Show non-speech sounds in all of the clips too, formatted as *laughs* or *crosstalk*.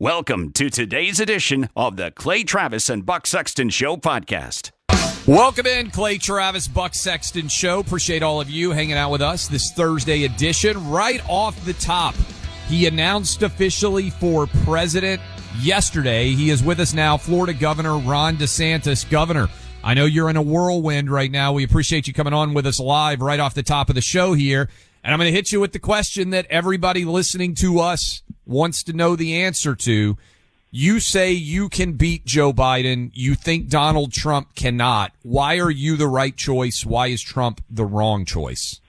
Welcome to today's edition of the Clay Travis and Buck Sexton Show podcast. Welcome in, Clay Travis, Buck Sexton Show. Appreciate all of you hanging out with us this Thursday edition. Right off the top, he announced officially for president yesterday. He is with us now, Florida Governor Ron DeSantis. Governor, I know you're in a whirlwind right now. We appreciate you coming on with us live right off the top of the show here. And I'm going to hit you with the question that everybody listening to us wants to know the answer to. You say you can beat Joe Biden. You think Donald Trump cannot. Why are you the right choice? Why is Trump the wrong choice?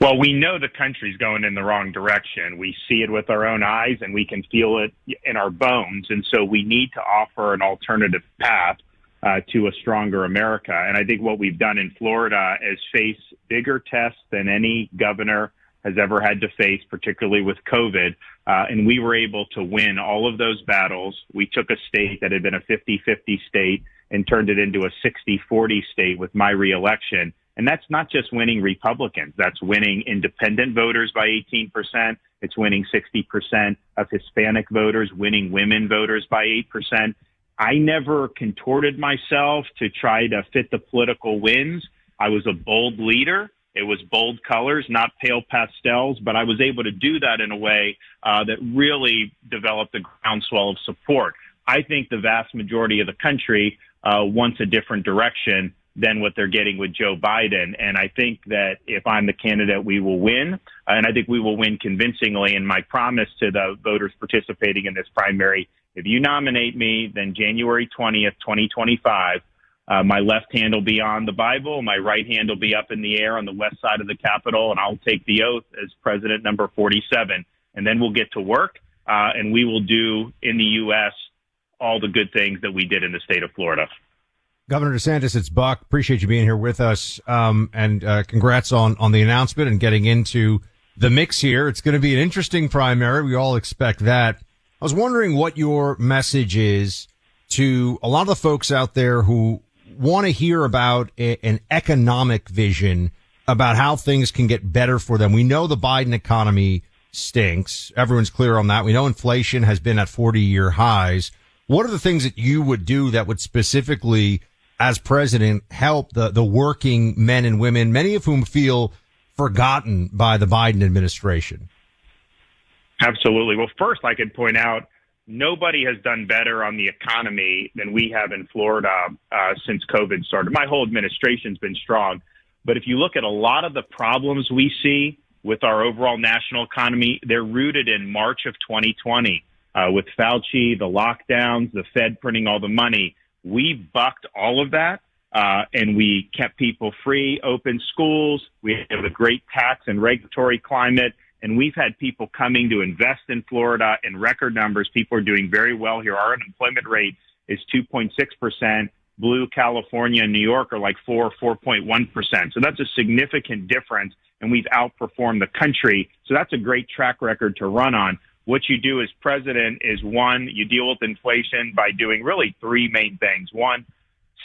Well, we know the country's going in the wrong direction. We see it with our own eyes and we can feel it in our bones. And so we need to offer an alternative path uh, to a stronger America. And I think what we've done in Florida is face bigger tests than any governor has ever had to face, particularly with COVID. Uh, and we were able to win all of those battles. We took a state that had been a 50 50 state and turned it into a 60 40 state with my reelection. And that's not just winning Republicans, that's winning independent voters by 18%. It's winning 60% of Hispanic voters, winning women voters by 8%. I never contorted myself to try to fit the political winds. I was a bold leader. It was bold colors, not pale pastels, but I was able to do that in a way uh, that really developed a groundswell of support. I think the vast majority of the country uh, wants a different direction than what they're getting with Joe Biden. And I think that if I'm the candidate, we will win. And I think we will win convincingly. And my promise to the voters participating in this primary if you nominate me, then January 20th, 2025, uh, my left hand will be on the Bible, my right hand will be up in the air on the west side of the Capitol, and I'll take the oath as president number 47. And then we'll get to work, uh, and we will do in the U.S. all the good things that we did in the state of Florida. Governor DeSantis, it's Buck. Appreciate you being here with us, um, and uh, congrats on on the announcement and getting into the mix here. It's going to be an interesting primary. We all expect that. I was wondering what your message is to a lot of the folks out there who want to hear about a, an economic vision about how things can get better for them. We know the Biden economy stinks. Everyone's clear on that. We know inflation has been at 40 year highs. What are the things that you would do that would specifically, as president, help the, the working men and women, many of whom feel forgotten by the Biden administration? Absolutely. Well, first, I could point out nobody has done better on the economy than we have in Florida uh, since COVID started. My whole administration's been strong. But if you look at a lot of the problems we see with our overall national economy, they're rooted in March of 2020 uh, with Fauci, the lockdowns, the Fed printing all the money. We bucked all of that. Uh, and we kept people free, open schools. We have a great tax and regulatory climate. And we've had people coming to invest in Florida in record numbers. People are doing very well here. Our unemployment rate is 2.6%. Blue, California, and New York are like 4, 4.1%. So that's a significant difference. And we've outperformed the country. So that's a great track record to run on. what you do as president is one, you deal with inflation by doing really three main things. One,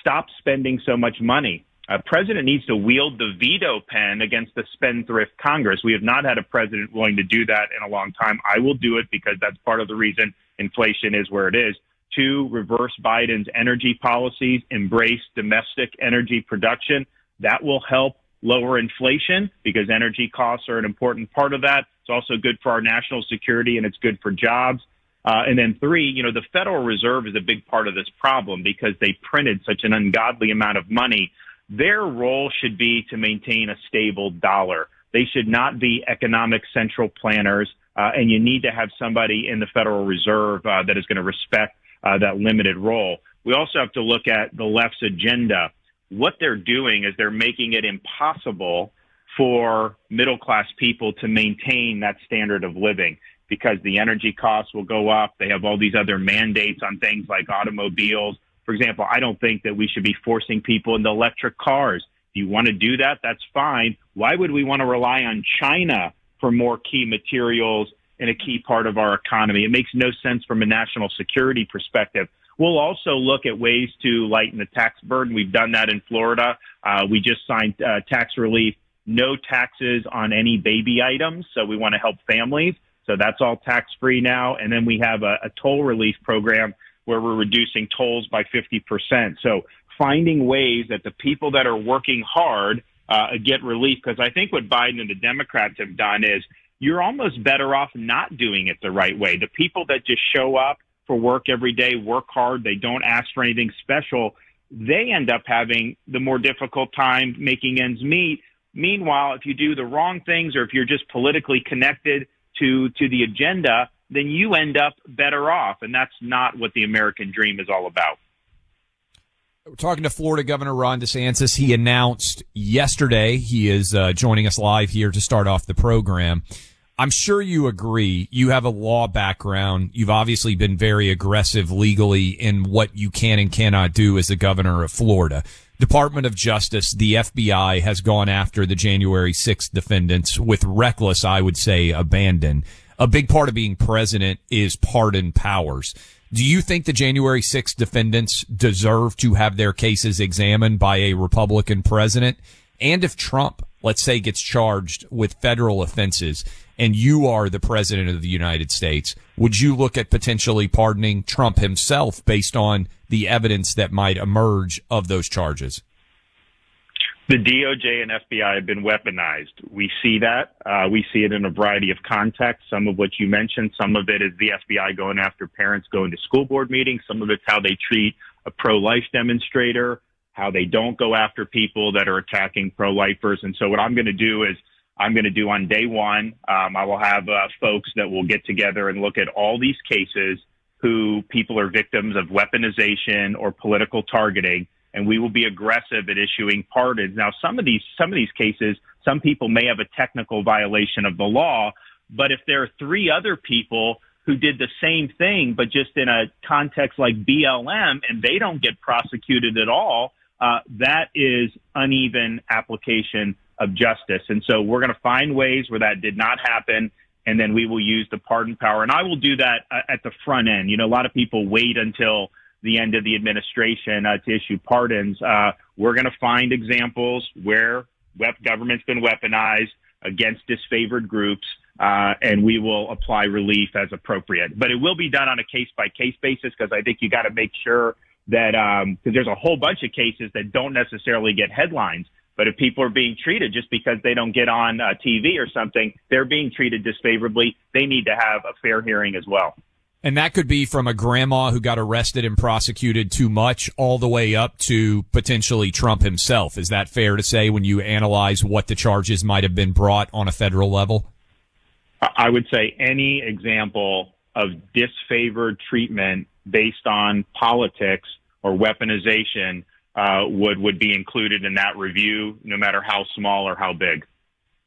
stop spending so much money. A president needs to wield the veto pen against the spendthrift Congress. We have not had a president willing to do that in a long time. I will do it because that's part of the reason inflation is where it is. Two, reverse Biden's energy policies, embrace domestic energy production. That will help lower inflation because energy costs are an important part of that. It's also good for our national security and it's good for jobs. Uh, and then three, you know, the Federal Reserve is a big part of this problem because they printed such an ungodly amount of money. Their role should be to maintain a stable dollar. They should not be economic central planners. Uh, and you need to have somebody in the Federal Reserve uh, that is going to respect uh, that limited role. We also have to look at the left's agenda. What they're doing is they're making it impossible for middle class people to maintain that standard of living because the energy costs will go up. They have all these other mandates on things like automobiles. For example, I don't think that we should be forcing people into electric cars. If you want to do that, that's fine. Why would we want to rely on China for more key materials in a key part of our economy? It makes no sense from a national security perspective. We'll also look at ways to lighten the tax burden. We've done that in Florida. Uh, we just signed uh, tax relief, no taxes on any baby items. So we want to help families. So that's all tax free now. And then we have a, a toll relief program where we're reducing tolls by 50%. So finding ways that the people that are working hard uh, get relief. Because I think what Biden and the Democrats have done is you're almost better off not doing it the right way. The people that just show up for work every day, work hard, they don't ask for anything special, they end up having the more difficult time making ends meet. Meanwhile, if you do the wrong things or if you're just politically connected to, to the agenda, then you end up better off. And that's not what the American dream is all about. We're talking to Florida Governor Ron DeSantis. He announced yesterday he is uh, joining us live here to start off the program. I'm sure you agree. You have a law background. You've obviously been very aggressive legally in what you can and cannot do as the governor of Florida. Department of Justice, the FBI has gone after the January 6th defendants with reckless, I would say, abandon. A big part of being president is pardon powers. Do you think the January 6th defendants deserve to have their cases examined by a Republican president? And if Trump, let's say, gets charged with federal offenses and you are the president of the United States, would you look at potentially pardoning Trump himself based on the evidence that might emerge of those charges? The DOJ and FBI have been weaponized. We see that. Uh, we see it in a variety of contexts. Some of what you mentioned, some of it is the FBI going after parents going to school board meetings. Some of it's how they treat a pro-life demonstrator, how they don't go after people that are attacking pro-lifers. And so what I'm going to do is I'm going to do on day one, um, I will have uh, folks that will get together and look at all these cases who people are victims of weaponization or political targeting and we will be aggressive at issuing pardons. Now, some of these some of these cases, some people may have a technical violation of the law, but if there are three other people who did the same thing, but just in a context like BLM, and they don't get prosecuted at all, uh, that is uneven application of justice. And so we're going to find ways where that did not happen. And then we will use the pardon power. And I will do that uh, at the front end. You know, a lot of people wait until the end of the administration uh, to issue pardons. Uh, we're going to find examples where web government's been weaponized against disfavored groups, uh, and we will apply relief as appropriate. But it will be done on a case by case basis because I think you got to make sure that because um, there's a whole bunch of cases that don't necessarily get headlines. But if people are being treated just because they don't get on uh, TV or something, they're being treated disfavorably. They need to have a fair hearing as well. And that could be from a grandma who got arrested and prosecuted too much all the way up to potentially Trump himself. Is that fair to say when you analyze what the charges might have been brought on a federal level? I would say any example of disfavored treatment based on politics or weaponization uh, would would be included in that review, no matter how small or how big.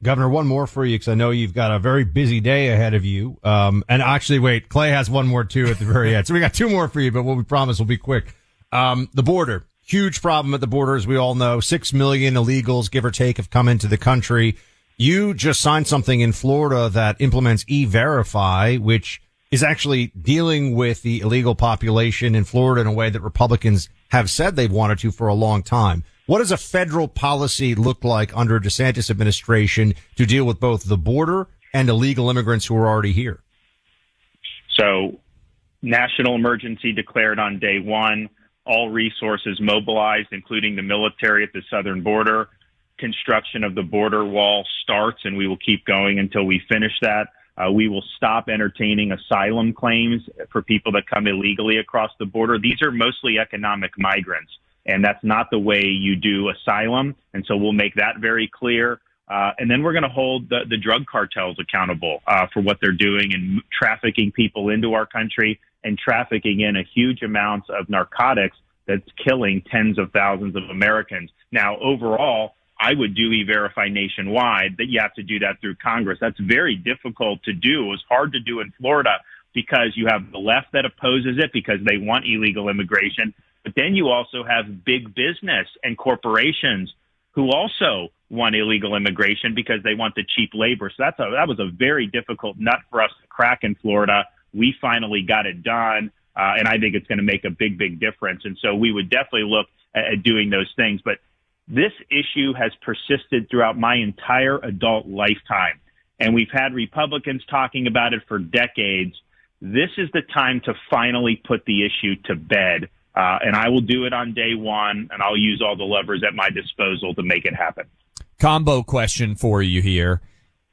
Governor, one more for you because I know you've got a very busy day ahead of you. Um, and actually, wait, Clay has one more too at the very end. So we got two more for you, but what we promise will be quick. Um, the border, huge problem at the border, as we all know. Six million illegals, give or take, have come into the country. You just signed something in Florida that implements e-verify, which is actually dealing with the illegal population in Florida in a way that Republicans have said they've wanted to for a long time. What does a federal policy look like under a DeSantis administration to deal with both the border and illegal immigrants who are already here? So, national emergency declared on day one, all resources mobilized, including the military at the southern border. Construction of the border wall starts, and we will keep going until we finish that. Uh, we will stop entertaining asylum claims for people that come illegally across the border. These are mostly economic migrants, and that's not the way you do asylum. And so we'll make that very clear. Uh, and then we're going to hold the, the drug cartels accountable uh, for what they're doing and trafficking people into our country and trafficking in a huge amounts of narcotics that's killing tens of thousands of Americans. Now, overall, I would do e-verify nationwide that you have to do that through Congress. That's very difficult to do. It was hard to do in Florida because you have the left that opposes it because they want illegal immigration. But then you also have big business and corporations who also want illegal immigration because they want the cheap labor. So that's a, that was a very difficult nut for us to crack in Florida. We finally got it done. Uh, and I think it's going to make a big, big difference. And so we would definitely look at, at doing those things. But this issue has persisted throughout my entire adult lifetime. And we've had Republicans talking about it for decades. This is the time to finally put the issue to bed. Uh, and I will do it on day one, and I'll use all the levers at my disposal to make it happen. Combo question for you here.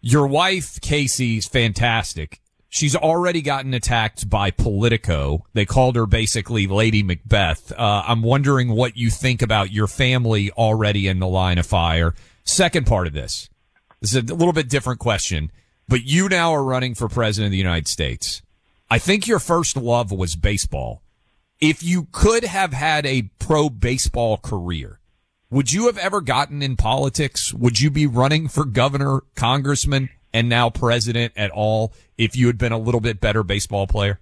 Your wife, Casey's fantastic. She's already gotten attacked by Politico. They called her basically Lady Macbeth. Uh, I'm wondering what you think about your family already in the line of fire. Second part of this. This is a little bit different question, but you now are running for president of the United States. I think your first love was baseball. If you could have had a pro baseball career, would you have ever gotten in politics? Would you be running for governor, congressman, and now president at all if you had been a little bit better baseball player?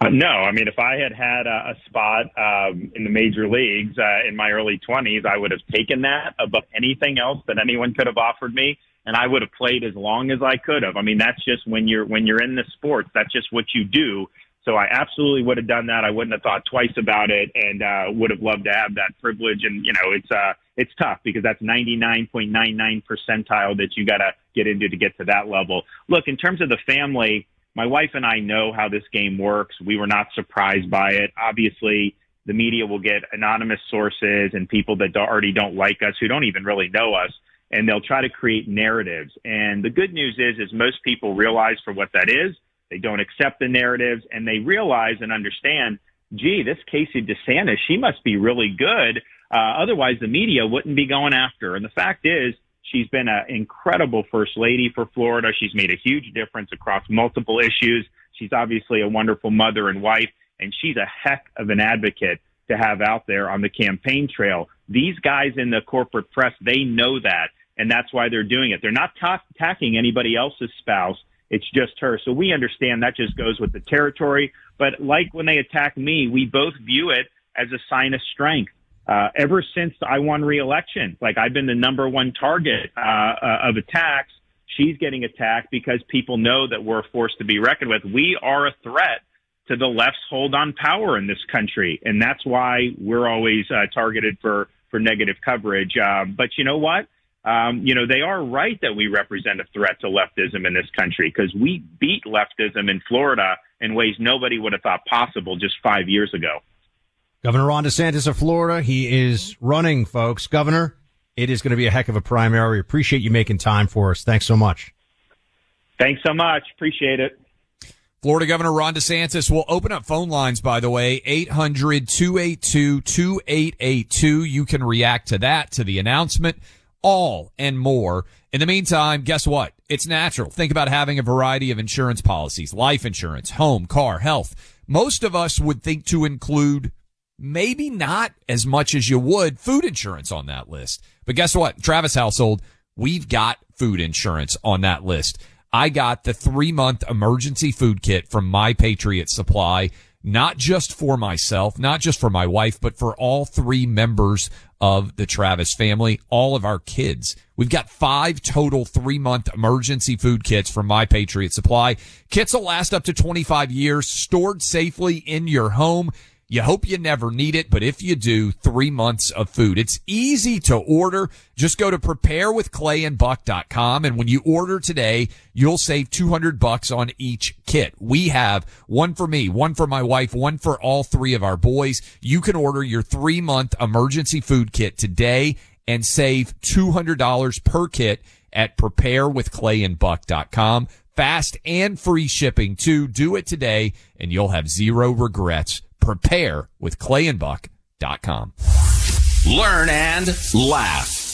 Uh, no, I mean, if I had had a, a spot um, in the major leagues uh, in my early 20s, I would have taken that above anything else that anyone could have offered me, and I would have played as long as I could have. I mean, that's just when you're when you're in the sports, that's just what you do. So I absolutely would have done that. I wouldn't have thought twice about it, and uh, would have loved to have that privilege. And you know, it's uh, it's tough because that's 99.99 percentile that you got to get into to get to that level. Look, in terms of the family, my wife and I know how this game works. We were not surprised by it. Obviously, the media will get anonymous sources and people that already don't like us, who don't even really know us, and they'll try to create narratives. And the good news is, is most people realize for what that is they don't accept the narratives and they realize and understand, gee, this Casey DeSantis, she must be really good. Uh, otherwise, the media wouldn't be going after her. And the fact is, she's been an incredible first lady for Florida. She's made a huge difference across multiple issues. She's obviously a wonderful mother and wife, and she's a heck of an advocate to have out there on the campaign trail. These guys in the corporate press, they know that, and that's why they're doing it. They're not ta- attacking anybody else's spouse. It's just her. So we understand that just goes with the territory. But like when they attack me, we both view it as a sign of strength. Uh, ever since I won re-election, like I've been the number one target uh, uh, of attacks. She's getting attacked because people know that we're a force to be reckoned with. We are a threat to the left's hold on power in this country, and that's why we're always uh, targeted for for negative coverage. Uh, but you know what? Um, you know, they are right that we represent a threat to leftism in this country because we beat leftism in Florida in ways nobody would have thought possible just five years ago. Governor Ron DeSantis of Florida, he is running, folks. Governor, it is going to be a heck of a primary. We appreciate you making time for us. Thanks so much. Thanks so much. Appreciate it. Florida Governor Ron DeSantis will open up phone lines, by the way, 800-282-2882. You can react to that, to the announcement all and more. In the meantime, guess what? It's natural. Think about having a variety of insurance policies, life insurance, home, car, health. Most of us would think to include maybe not as much as you would food insurance on that list. But guess what? Travis household, we've got food insurance on that list. I got the three month emergency food kit from My Patriot Supply, not just for myself, not just for my wife, but for all three members of the Travis family, all of our kids. We've got five total three month emergency food kits from My Patriot Supply. Kits will last up to 25 years, stored safely in your home. You hope you never need it, but if you do, three months of food. It's easy to order. Just go to preparewithclayandbuck.com. And when you order today, you'll save 200 bucks on each kit. We have one for me, one for my wife, one for all three of our boys. You can order your three month emergency food kit today and save $200 per kit at preparewithclayandbuck.com. Fast and free shipping too. Do it today and you'll have zero regrets prepare with clayandbuck.com. Learn and laugh.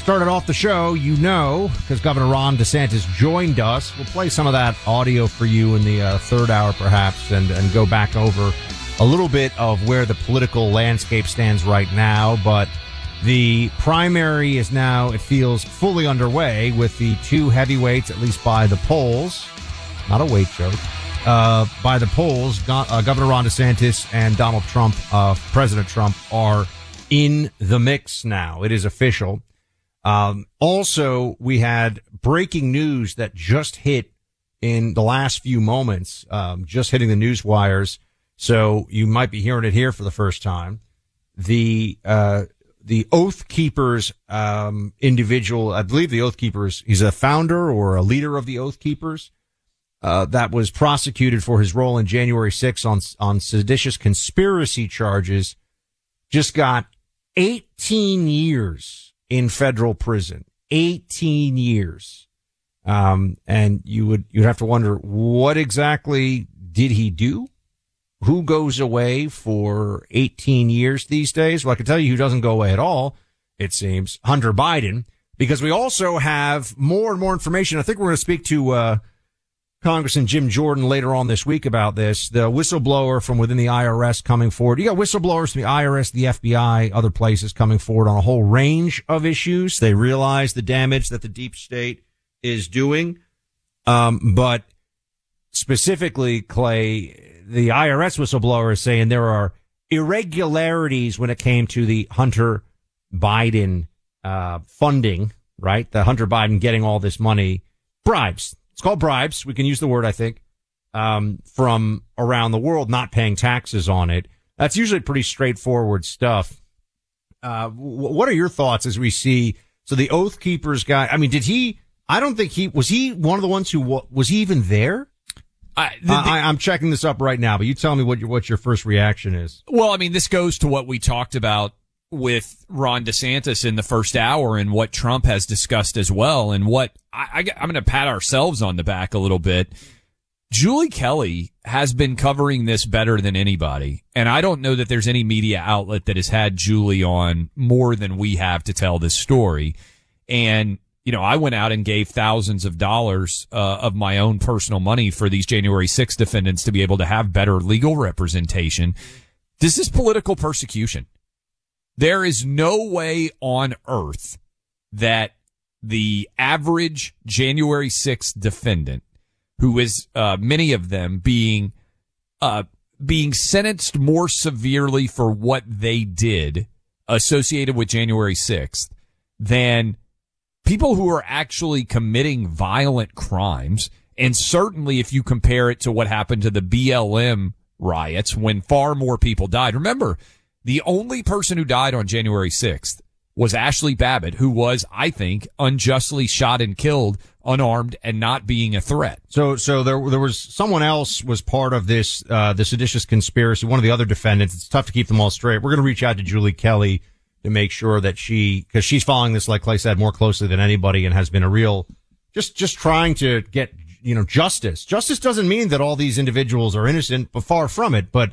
started off the show, you know, because Governor Ron DeSantis joined us, we'll play some of that audio for you in the uh, third hour, perhaps, and, and go back over a little bit of where the political landscape stands right now. But the primary is now, it feels, fully underway with the two heavyweights, at least by the polls. Not a weight joke. Uh, by the polls, Go- uh, Governor Ron DeSantis and Donald Trump, uh, President Trump, are in the mix now. It is official. Um, also, we had breaking news that just hit in the last few moments, um, just hitting the news wires. So you might be hearing it here for the first time. The, uh, the Oath Keepers, um, individual, I believe the Oath Keepers, he's a founder or a leader of the Oath Keepers, uh, that was prosecuted for his role in January 6 on, on seditious conspiracy charges, just got 18 years in federal prison. 18 years. Um, and you would, you'd have to wonder what exactly did he do? Who goes away for 18 years these days? Well, I can tell you who doesn't go away at all. It seems Hunter Biden, because we also have more and more information. I think we're going to speak to, uh, Congressman Jim Jordan later on this week about this. The whistleblower from within the IRS coming forward. You got whistleblowers from the IRS, the FBI, other places coming forward on a whole range of issues. They realize the damage that the deep state is doing. Um, but specifically, Clay, the IRS whistleblower is saying there are irregularities when it came to the Hunter Biden uh, funding, right? The Hunter Biden getting all this money, bribes. It's called bribes. We can use the word, I think, um, from around the world, not paying taxes on it. That's usually pretty straightforward stuff. Uh, w- what are your thoughts as we see? So the Oath Keepers guy, I mean, did he, I don't think he, was he one of the ones who, was he even there? I, the, the, I, I'm checking this up right now, but you tell me what your, what your first reaction is. Well, I mean, this goes to what we talked about with Ron DeSantis in the first hour and what Trump has discussed as well. And what I, I, I'm going to pat ourselves on the back a little bit. Julie Kelly has been covering this better than anybody. And I don't know that there's any media outlet that has had Julie on more than we have to tell this story. And, you know, I went out and gave thousands of dollars uh, of my own personal money for these January 6 defendants to be able to have better legal representation. This is political persecution. There is no way on earth that the average January 6th defendant who is uh, many of them being uh, being sentenced more severely for what they did associated with January 6th than people who are actually committing violent crimes. And certainly if you compare it to what happened to the BLM riots when far more people died. Remember, the only person who died on January 6th was Ashley Babbitt, who was, I think, unjustly shot and killed unarmed and not being a threat. So, so there, there was someone else was part of this, uh, the seditious conspiracy. One of the other defendants. It's tough to keep them all straight. We're going to reach out to Julie Kelly to make sure that she, cause she's following this, like Clay said, more closely than anybody and has been a real, just, just trying to get, you know, justice. Justice doesn't mean that all these individuals are innocent, but far from it. But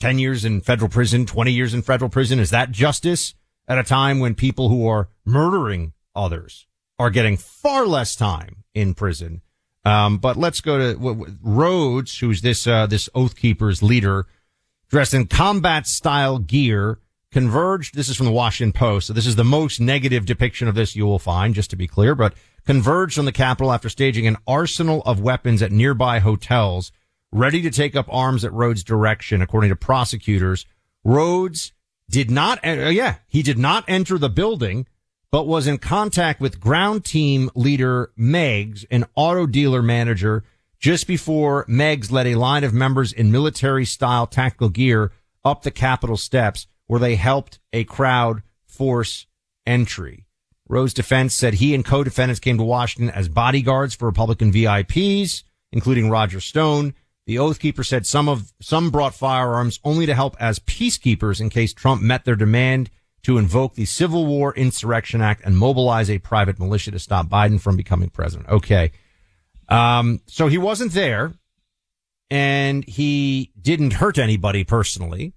10 years in federal prison, 20 years in federal prison, is that justice at a time when people who are murdering others are getting far less time in prison. Um, but let's go to w- w- Rhodes, who's this, uh, this Oath Keepers leader dressed in combat style gear converged. This is from the Washington Post. So this is the most negative depiction of this you will find, just to be clear, but converged on the Capitol after staging an arsenal of weapons at nearby hotels, ready to take up arms at Rhodes' direction, according to prosecutors. Rhodes did not, uh, yeah, he did not enter the building, but was in contact with ground team leader Meggs, an auto dealer manager, just before Meggs led a line of members in military style tactical gear up the Capitol steps where they helped a crowd force entry. Rhodes Defense said he and co-defendants came to Washington as bodyguards for Republican VIPs, including Roger Stone. The Oath Keeper said some of, some brought firearms only to help as peacekeepers in case Trump met their demand to invoke the Civil War Insurrection Act and mobilize a private militia to stop Biden from becoming president. Okay. Um, so he wasn't there and he didn't hurt anybody personally.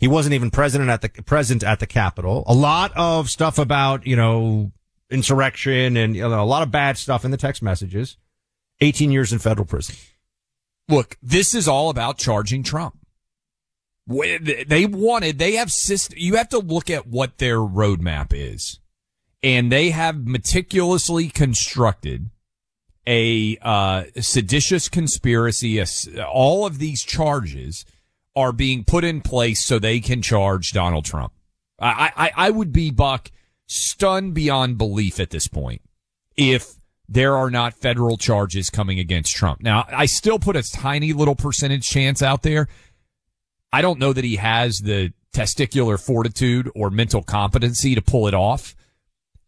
He wasn't even president at the present at the Capitol. A lot of stuff about, you know, insurrection and you know, a lot of bad stuff in the text messages. 18 years in federal prison. Look, this is all about charging Trump. They wanted, they have system, you have to look at what their roadmap is. And they have meticulously constructed a uh, seditious conspiracy. All of these charges are being put in place so they can charge Donald Trump. I, I, I would be, Buck, stunned beyond belief at this point if there are not federal charges coming against Trump. Now, I still put a tiny little percentage chance out there. I don't know that he has the testicular fortitude or mental competency to pull it off.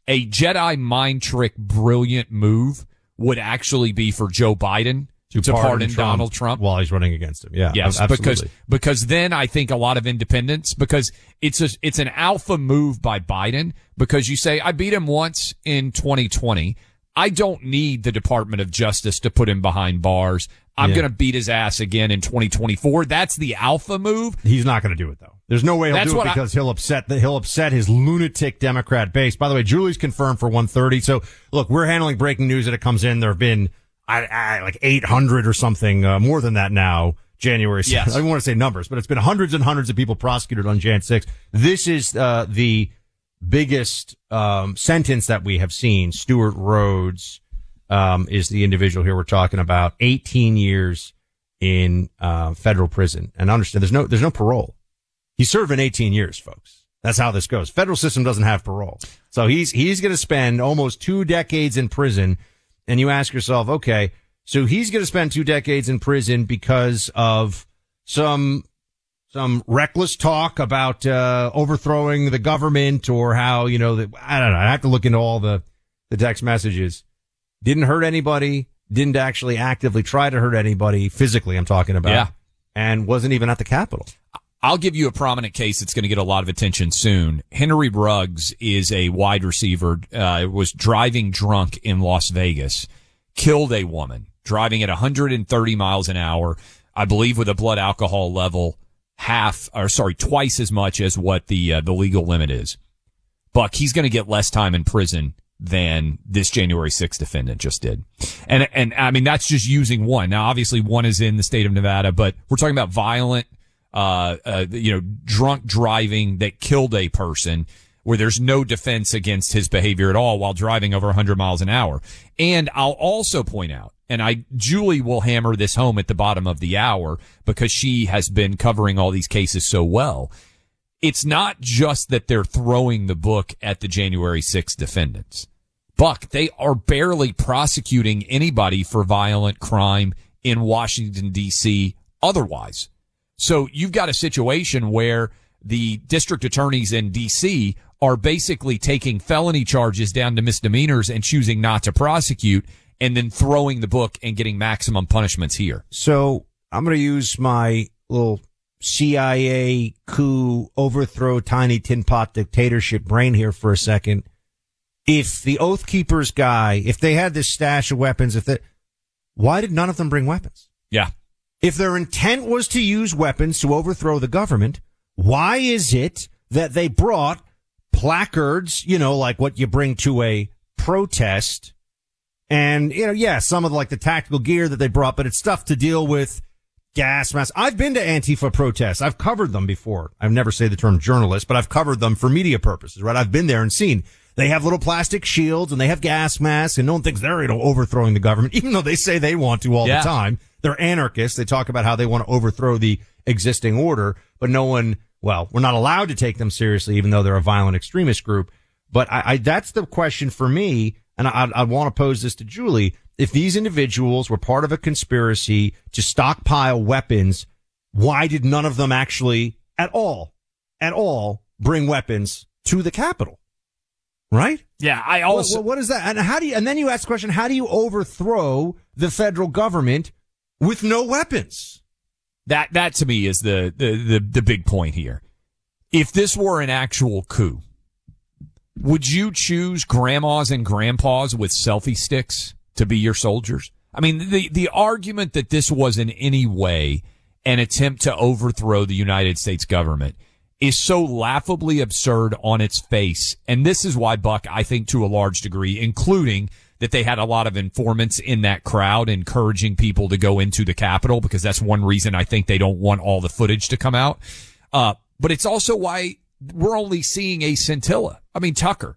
A Jedi mind trick, brilliant move would actually be for Joe Biden to, to pardon, Trump Donald Trump while he's running against him. Yeah, yes, absolutely. because because then I think a lot of independents because it's a it's an alpha move by Biden because you say I beat him once in 2020. I don't need the Department of Justice to put him behind bars. I'm yeah. going to beat his ass again in 2024. That's the alpha move. He's not going to do it though. There's no way he'll That's do it because I, he'll upset the, he'll upset his lunatic Democrat base. By the way, Julie's confirmed for 130. So look, we're handling breaking news that it comes in. There have been I, I, like 800 or something, uh, more than that now. January 6th. Yes. I don't want to say numbers, but it's been hundreds and hundreds of people prosecuted on Jan 6. This is, uh, the biggest, um, sentence that we have seen. Stewart Rhodes, um, is the individual here we're talking about. 18 years in uh, federal prison, and understand there's no there's no parole. He's serving 18 years, folks. That's how this goes. Federal system doesn't have parole, so he's he's going to spend almost two decades in prison. And you ask yourself, okay, so he's going to spend two decades in prison because of some some reckless talk about uh, overthrowing the government or how you know that I don't know. I have to look into all the the text messages. Didn't hurt anybody. Didn't actually actively try to hurt anybody physically. I'm talking about. Yeah. And wasn't even at the Capitol. I'll give you a prominent case that's going to get a lot of attention soon. Henry Ruggs is a wide receiver, uh, was driving drunk in Las Vegas, killed a woman, driving at 130 miles an hour, I believe with a blood alcohol level half, or sorry, twice as much as what the, uh, the legal limit is. Buck, he's going to get less time in prison than this January 6th defendant just did. And, and I mean, that's just using one. Now, obviously one is in the state of Nevada, but we're talking about violent, uh, uh, you know, drunk driving that killed a person where there's no defense against his behavior at all while driving over 100 miles an hour. And I'll also point out, and I, Julie will hammer this home at the bottom of the hour because she has been covering all these cases so well. It's not just that they're throwing the book at the January 6th defendants. Buck, they are barely prosecuting anybody for violent crime in Washington DC otherwise. So you've got a situation where the district attorneys in DC are basically taking felony charges down to misdemeanors and choosing not to prosecute and then throwing the book and getting maximum punishments here. So I'm going to use my little CIA coup overthrow tiny tin pot dictatorship brain here for a second. If the Oath Keepers guy, if they had this stash of weapons, if that, why did none of them bring weapons? Yeah. If their intent was to use weapons to overthrow the government, why is it that they brought placards, you know, like what you bring to a protest? And, you know, yeah, some of like the tactical gear that they brought, but it's stuff to deal with gas masks. I've been to Antifa protests. I've covered them before. I've never say the term journalist, but I've covered them for media purposes, right? I've been there and seen they have little plastic shields and they have gas masks and no one thinks they're, you know, overthrowing the government, *laughs* even though they say they want to all Yeah. the time. They're anarchists. They talk about how they want to overthrow the existing order, but no one, well, we're not allowed to take them seriously, even though they're a violent extremist group. But I, I that's the question for me. And I, I want to pose this to Julie. If these individuals were part of a conspiracy to stockpile weapons, why did none of them actually at all, at all bring weapons to the Capitol? Right? Yeah, I also well, what is that? And how do you, and then you ask the question, how do you overthrow the federal government with no weapons? That that to me is the, the the the big point here. If this were an actual coup, would you choose grandmas and grandpas with selfie sticks to be your soldiers? I mean, the the argument that this was in any way an attempt to overthrow the United States government is so laughably absurd on its face. And this is why Buck, I think to a large degree, including that they had a lot of informants in that crowd encouraging people to go into the Capitol because that's one reason I think they don't want all the footage to come out. Uh, but it's also why we're only seeing a scintilla. I mean, Tucker,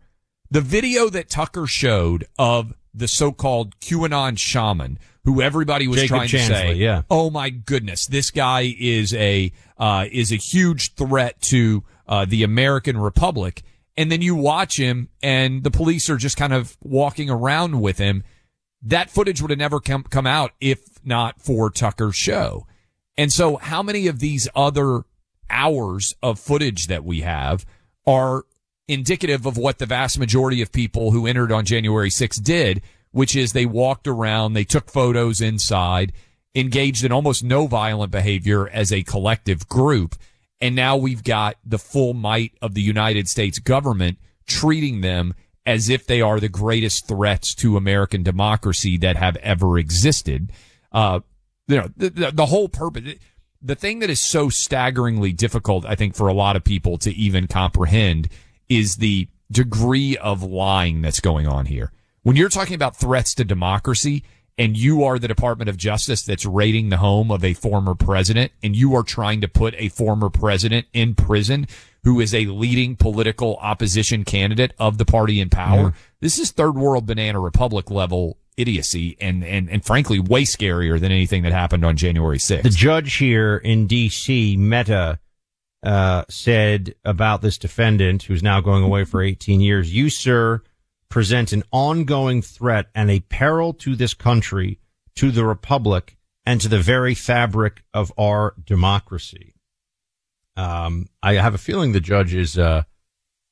the video that Tucker showed of the so-called QAnon shaman who everybody was Jacob trying to say, yeah. oh my goodness, this guy is a, uh, is a huge threat to, uh, the American Republic. And then you watch him and the police are just kind of walking around with him. That footage would have never come, come out if not for Tucker's show. And so how many of these other hours of footage that we have are indicative of what the vast majority of people who entered on January 6th did, which is they walked around, they took photos inside, engaged in almost no violent behavior as a collective group. And now we've got the full might of the United States government treating them as if they are the greatest threats to American democracy that have ever existed. Uh, you know, the, the, the whole purpose, the thing that is so staggeringly difficult, I think, for a lot of people to even comprehend is the degree of lying that's going on here. When you're talking about threats to democracy and you are the Department of Justice that's raiding the home of a former president and you are trying to put a former president in prison who is a leading political opposition candidate of the party in power, this is third world banana republic level idiocy and, and, and frankly, way scarier than anything that happened on January 6th. The judge here in D.C., Mehta, uh, said about this defendant who's now going away for 18 years, you, sir, present an ongoing threat and a peril to this country, to the republic, and to the very fabric of our democracy. Um, I have a feeling the judge is, uh,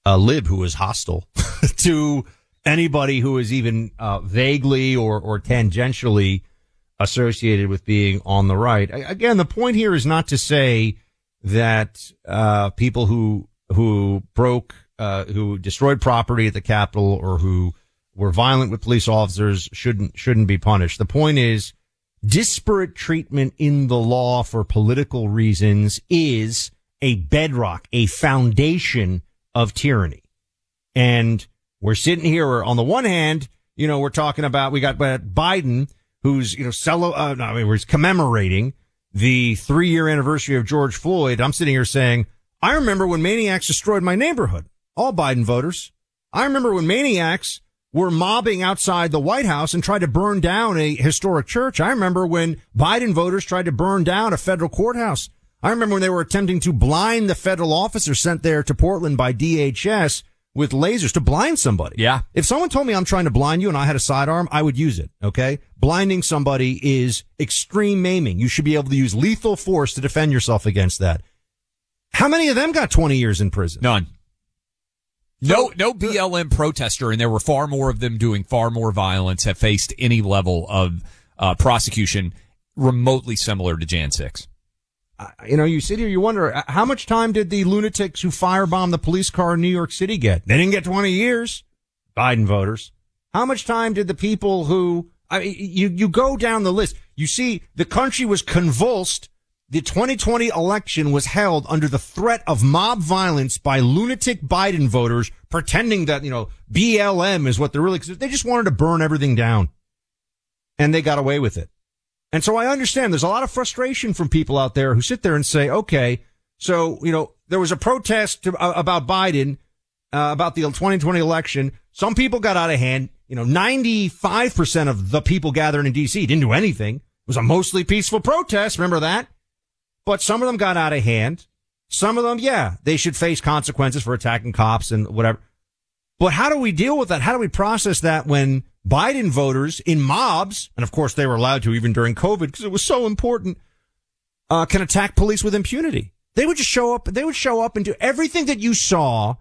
a lib who is hostile *laughs* to anybody who is even, uh, vaguely or, or tangentially associated with being on the right. Again, the point here is not to say that, uh, people who, who broke, uh, who destroyed property at the Capitol or who were violent with police officers shouldn't, shouldn't be punished. The point is disparate treatment in the law for political reasons is a bedrock, a foundation of tyranny. And we're sitting here on the one hand, you know, we're talking about, we got Biden who's, you know, cello, uh, no, I mean, we're commemorating the three year anniversary of George Floyd. I'm sitting here saying, I remember when maniacs destroyed my neighborhood. All Biden voters. I remember when maniacs were mobbing outside the White House and tried to burn down a historic church. I remember when Biden voters tried to burn down a federal courthouse. I remember when they were attempting to blind the federal officer sent there to Portland by DHS with lasers to blind somebody. Yeah. If someone told me I'm trying to blind you and I had a sidearm, I would use it. Okay. Blinding somebody is extreme maiming. You should be able to use lethal force to defend yourself against that. How many of them got 20 years in prison? None. No, no BLM protester, and there were far more of them doing far more violence, have faced any level of uh, prosecution remotely similar to Jan 6. You know, you sit here, you wonder, uh, how much time did the lunatics who firebombed the police car in New York City get? They didn't get 20 years. Biden voters. How much time did the people who, I mean, you, you go down the list. You see, the country was convulsed the 2020 election was held under the threat of mob violence by lunatic Biden voters pretending that, you know, BLM is what they're really, they just wanted to burn everything down. And they got away with it. And so I understand there's a lot of frustration from people out there who sit there and say, okay, so, you know, there was a protest to, uh, about Biden, uh, about the 2020 election. Some people got out of hand. You know, 95% of the people gathering in DC didn't do anything. It was a mostly peaceful protest. Remember that? But some of them got out of hand. Some of them, yeah, they should face consequences for attacking cops and whatever. But how do we deal with that? How do we process that when Biden voters in mobs, and of course they were allowed to even during COVID because it was so important, uh, can attack police with impunity? They would just show up, they would show up and do everything that you saw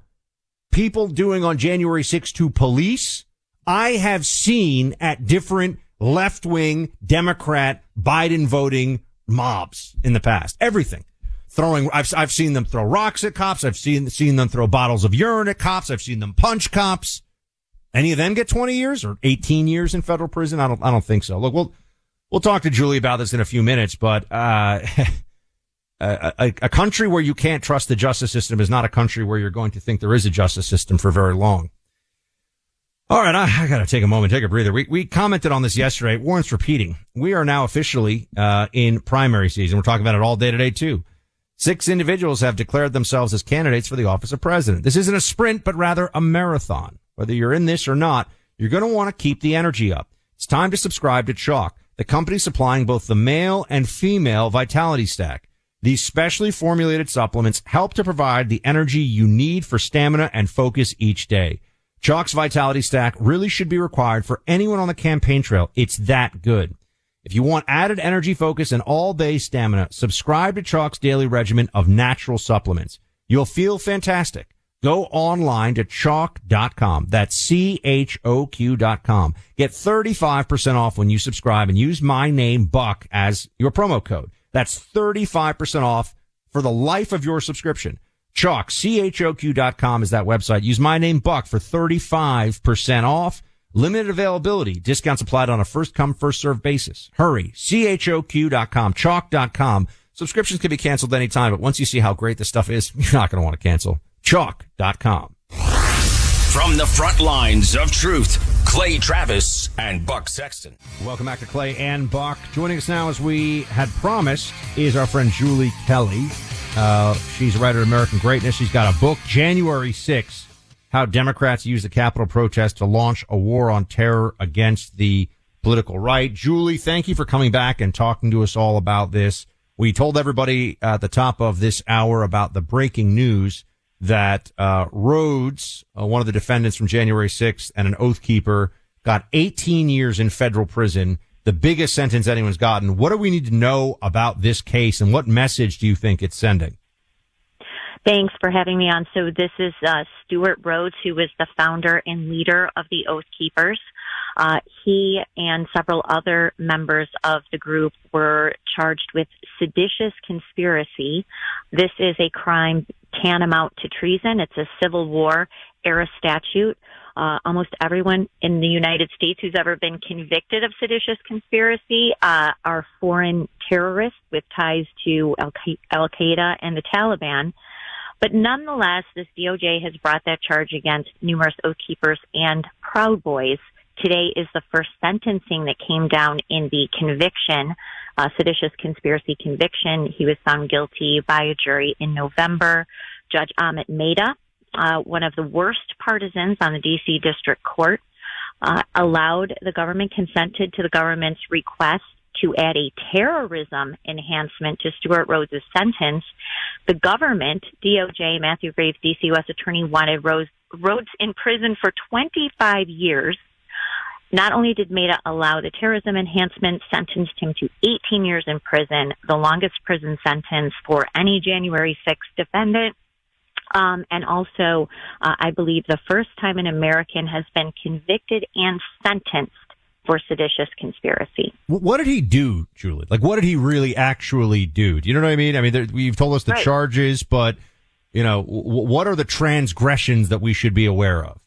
people doing on January 6th to police. I have seen at different left wing Democrat Biden voting mobs in the past. Everything. Throwing, I've, I've seen them throw rocks at cops. I've seen, seen them throw bottles of urine at cops. I've seen them punch cops. Any of them get 20 years or 18 years in federal prison? I don't, I don't think so. Look, we'll, we'll talk to Julie about this in a few minutes, but, uh, *laughs* a, a, country where you can't trust the justice system is not a country where you're going to think there is a justice system for very long. All right, I, I got to take a moment, take a breather. We we commented on this yesterday. Warren's repeating. We are now officially uh, in primary season. We're talking about it all day today too. Six individuals have declared themselves as candidates for the office of president. This isn't a sprint, but rather a marathon. Whether you're in this or not, you're going to want to keep the energy up. It's time to subscribe to Choq, the company supplying both the male and female vitality stack. These specially formulated supplements help to provide the energy you need for stamina and focus each day. Choq's Vitality Stack really should be required for anyone on the campaign trail. It's that good. If you want added energy focus and all day stamina, subscribe to Choq's daily regimen of natural supplements. You'll feel fantastic. Go online to choq.com. That's C-H-O-Q dot com. Get 35% off when you subscribe and use my name Buck as your promo code. That's 35% off for the life of your subscription. Choq, C-H-O-Q dot com is that website. Use my name Buck for 35% off. Limited availability. Discounts applied on a first come, first served basis. Hurry. C-H-O-Q dot com, choq.com. Subscriptions can be canceled anytime, but once you see how great this stuff is, *laughs* you're not going to want to cancel. Choq.com. From the front lines of truth, Clay Travis and Buck Sexton. Welcome back to Clay and Buck. Joining us now, as we had promised, is our friend Julie Kelly. Uh, she's a writer of American Greatness. She's got a book, January 6th, How Democrats Use the Capitol Protest to Launch a War on Terror Against the political right. Julie, thank you for coming back and talking to us all about this. We told everybody at the top of this hour about the breaking news that uh, Rhodes, uh, one of the defendants from January 6th and an oath keeper, got 18 years in federal prison, the biggest sentence anyone's gotten. What do we need to know about this case and what message do you think it's sending? Thanks for having me on. So this is uh, Stewart Rhodes, who was the founder and leader of the Oath Keepers. Uh, he and several other members of the group were charged with seditious conspiracy. This is a crime tantamount to treason. It's a Civil War era statute. Uh, almost everyone in the United States who's ever been convicted of seditious conspiracy uh, are foreign terrorists with ties to Al Qaeda and the Taliban. But nonetheless, this DOJ has brought that charge against numerous Oath Keepers and Proud Boys. Today is the first sentencing that came down in the conviction, uh, seditious conspiracy conviction. He was found guilty by a jury in November. Judge Amit Mehta, uh, one of the worst partisans on the DC District Court, uh, allowed the government, consented to the government's request to add a terrorism enhancement to Stewart Rhodes' sentence. The government, DOJ, Matthew Graves, DC U.S. Attorney, wanted Rhodes, Rhodes in prison for 25 years. Not only did Mehta allow the terrorism enhancement, sentenced him to 18 years in prison, the longest prison sentence for any January 6th defendant. Um, and also, uh, I believe the first time an American has been convicted and sentenced for seditious conspiracy. What did he do, Julie? Like, what did he really actually do? Do you know what I mean? I mean, there, you've told us the Right. charges, but you know, w- what are the transgressions that we should be aware of?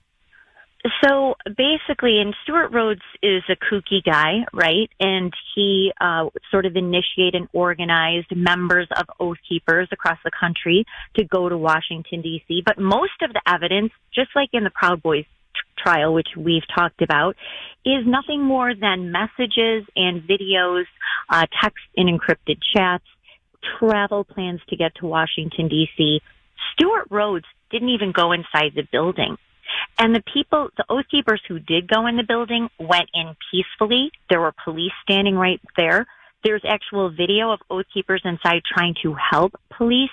So basically, and Stewart Rhodes is a kooky guy, right? And he uh, sort of initiated and organized members of Oath Keepers across the country to go to Washington D.C. But most of the evidence, just like in the Proud Boys trial, which we've talked about, is nothing more than messages and videos, uh, text and encrypted chats, travel plans to get to Washington D.C. Stewart Rhodes didn't even go inside the building. And the people, the Oath Keepers who did go in the building went in peacefully. There were police standing right there. There's actual video of Oath Keepers inside trying to help police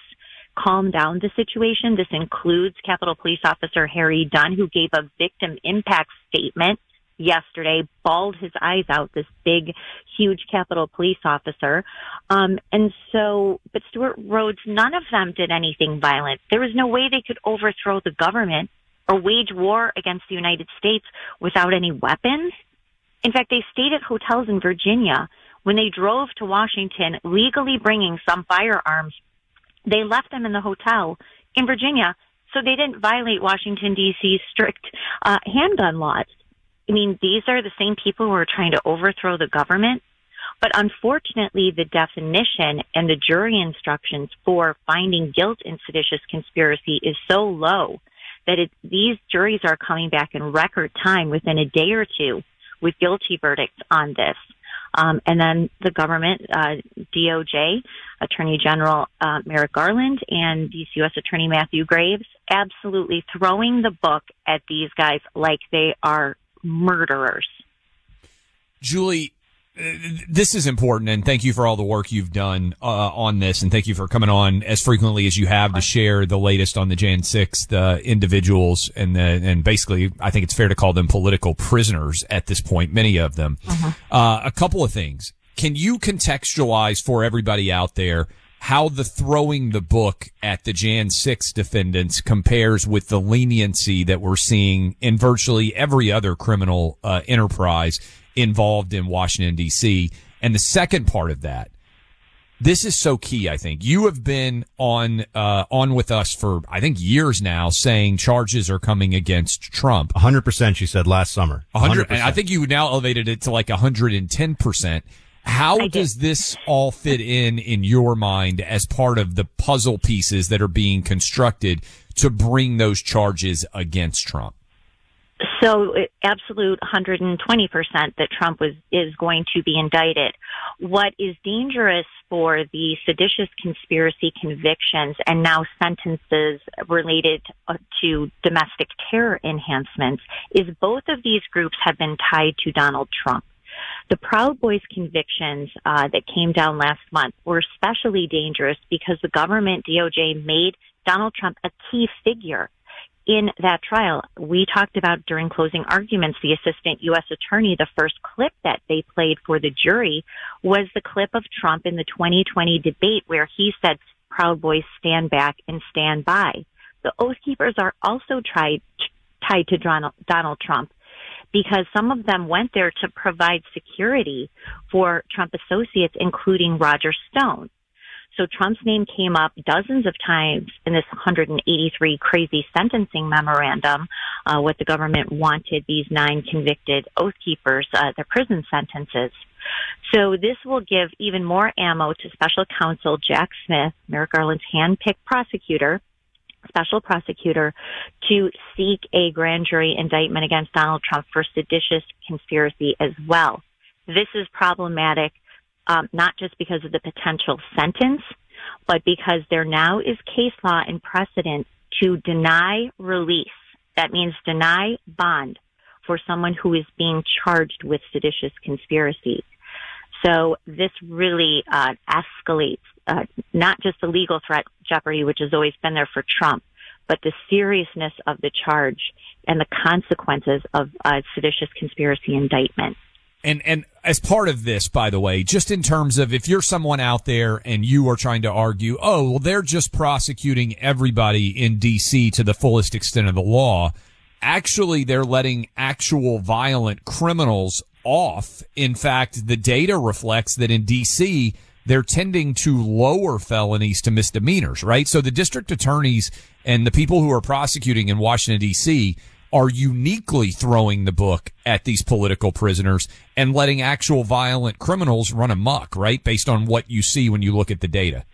calm down the situation. This includes Capitol Police Officer Harry Dunn, who gave a victim impact statement yesterday, bawled his eyes out, this big, huge Capitol Police officer. Um, and so, but Stewart Rhodes, none of them did anything violent. There was no way they could overthrow the government or wage war against the United States without any weapons. In fact, they stayed at hotels in Virginia. When they drove to Washington, legally bringing some firearms, they left them in the hotel in Virginia so they didn't violate Washington D.C.'s strict uh, handgun laws. I mean, these are the same people who are trying to overthrow the government. But unfortunately, the definition and the jury instructions for finding guilt in seditious conspiracy is so low that it, these juries are coming back in record time within a day or two with guilty verdicts on this. Um, and then the government, uh, DOJ, Attorney General uh, Merrick Garland, and U.S. Attorney Matthew Graves, absolutely throwing the book at these guys like they are murderers. Julie, this is important, and thank you for all the work you've done uh, on this, and thank you for coming on as frequently as you have to share the latest on the Jan 6th uh, individuals, and the, and basically, I think it's fair to call them political prisoners at this point, many of them. Uh, a couple of things. Can you contextualize for everybody out there how the throwing the book at the Jan 6 defendants compares with the leniency that we're seeing in virtually every other criminal uh, enterprise involved in Washington, D.C.? And the second part of that, this is so key. I think you have been on uh, on with us for I think years now, saying charges are coming against Trump. 100 percent, she said last summer. 100, 100%. and I think you now elevated it to like 110 percent. How does this all fit in in your mind as part of the puzzle pieces that are being constructed to bring those charges against Trump? So absolute 120% that Trump was is going to be indicted. What is dangerous for the seditious conspiracy convictions and now sentences related uh, to domestic terror enhancements is both of these groups have been tied to Donald Trump. The Proud Boys convictions uh, that came down last month were especially dangerous because the government DOJ made Donald Trump a key figure in that trial. We talked about during closing arguments, the assistant U.S. attorney, the first clip that they played for the jury was the clip of Trump in the 2020 debate where he said, Proud Boys stand back and stand by. The Oath Keepers are also tried, tied to Donald, Donald Trump because some of them went there to provide security for Trump associates, including Roger Stone. So Trump's name came up dozens of times in this 183 crazy sentencing memorandum. Uh, what the government wanted these nine convicted oath keepers, uh, their prison sentences. So this will give even more ammo to special counsel Jack Smith, Merrick Garland's hand-picked prosecutor, special prosecutor to seek a grand jury indictment against Donald Trump for seditious conspiracy as well. This is problematic, um, not just because of the potential sentence, but because there now is case law and precedent to deny release. That means deny bond for someone who is being charged with seditious conspiracy. So this really uh, escalates uh, not just the legal threat jeopardy, which has always been there for Trump, but the seriousness of the charge and the consequences of a seditious conspiracy indictment. And and as part of this, by the way, just in terms of if you're someone out there and you are trying to argue, oh, well, they're just prosecuting everybody in DC to the fullest extent of the law. Actually, they're letting actual violent criminals off. In fact, the data reflects that in DC, they're tending to lower felonies to misdemeanors, right? So the district attorneys and the people who are prosecuting in Washington DC are uniquely throwing the book at these political prisoners and letting actual violent criminals run amok, right? Based on what you see when you look at the data.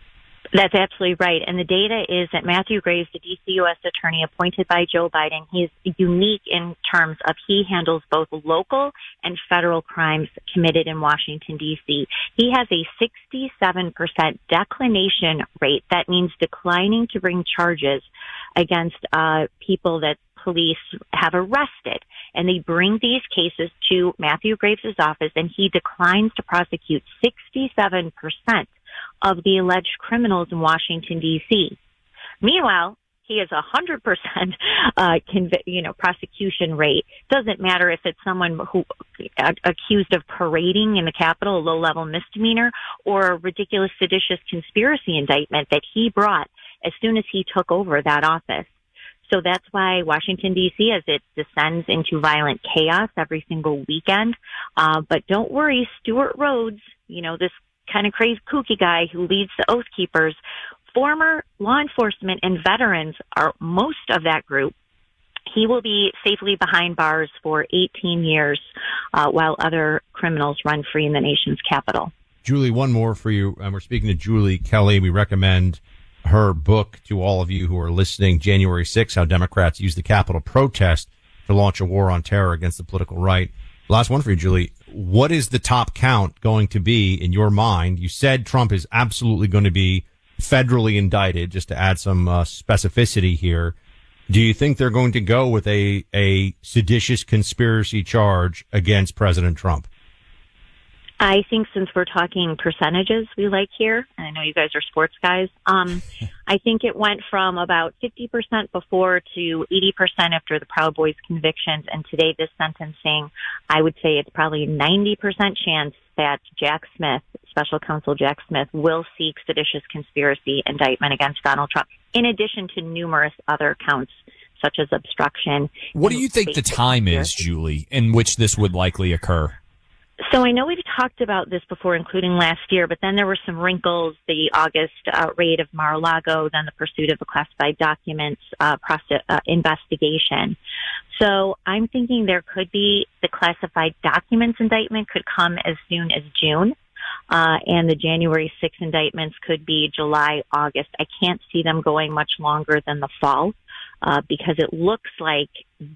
That's absolutely right. And the data is that Matthew Graves, the DC U.S. attorney appointed by Joe Biden, he's unique in terms of he handles both local and federal crimes committed in Washington, D.C. He has a 67% declination rate. That means declining to bring charges against uh, people that police have arrested. And they bring these cases to Matthew Graves' office and he declines to prosecute 67% of the alleged criminals in Washington D.C. Meanwhile, he has a hundred percent, uh, you know, prosecution rate. Doesn't matter if it's someone who uh, accused of parading in the Capitol, a low-level misdemeanor, or a ridiculous seditious conspiracy indictment that he brought as soon as he took over that office. So that's why Washington D.C. as it descends into violent chaos every single weekend. Uh, but don't worry, Stewart Rhodes, you know, this kind of crazy kooky guy who leads the Oath Keepers. Former law enforcement and veterans are most of that group. He will be safely behind bars for 18 years uh, while other criminals run free in the nation's capital. Julie, one more for you. Um, we're speaking to Julie Kelly. We recommend her book to all of you who are listening. January 6th, How Democrats Use the Capitol Protest to Launch a War on Terror Against the Political Right. Last one for you, Julie what is the top count going to be in your mind? You said Trump is absolutely going to be federally indicted, just to add some uh, specificity here. Do you think they're going to go with a, a seditious conspiracy charge against President Trump? I think since we're talking percentages we like here, and I know you guys are sports guys, um, *laughs* I think it went from about 50% before to 80% after the Proud Boys convictions. And today, this sentencing, I would say it's probably 90% chance that Jack Smith, special counsel Jack Smith, will seek seditious conspiracy indictment against Donald Trump, in addition to numerous other counts such as obstruction. What do you think the time is, Julie, in which this would likely occur? So I know we've talked about this before, including last year, but then there were some wrinkles, the August uh, raid of Mar-a-Lago, then the pursuit of the classified documents uh, process, uh, investigation. So I'm thinking there could be the classified documents indictment could come as soon as June. Uh, and the January 6 indictments could be July, August. I can't see them going much longer than the fall uh, because it looks like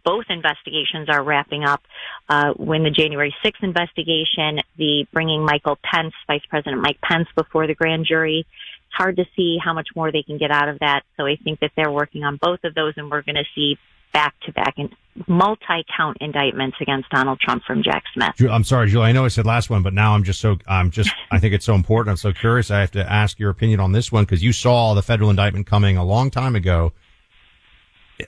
both investigations are wrapping up. Uh, when the January 6th investigation, the bringing Michael Pence, Vice President Mike Pence, before the grand jury, it's hard to see how much more they can get out of that. So I think that they're working on both of those, and we're going to see back to back and multi count indictments against Donald Trump from Jack Smith. I'm sorry, Julie. I know I said last one, but now I'm just so I'm just I think it's so important. I'm so curious. I have to ask your opinion on this one because you saw the federal indictment coming a long time ago.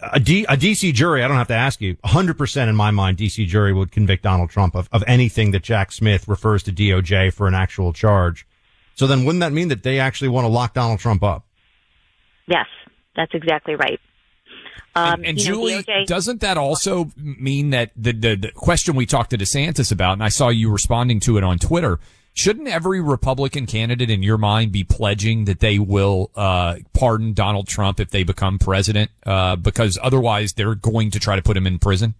A, D, a DC jury, I don't have to ask you, 100% in my mind, DC jury would convict Donald Trump of, of anything that Jack Smith refers to DOJ for an actual charge. So then wouldn't that mean that they actually want to lock Donald Trump up? Yes, that's exactly right. Um, and you know, Julie, DOJ doesn't that also mean that the, the the question we talked to DeSantis about, and I saw you responding to it on Twitter, shouldn't every Republican candidate in your mind be pledging that they will uh, pardon Donald Trump if they become president? Uh, because otherwise, they're going to try to put him in prison.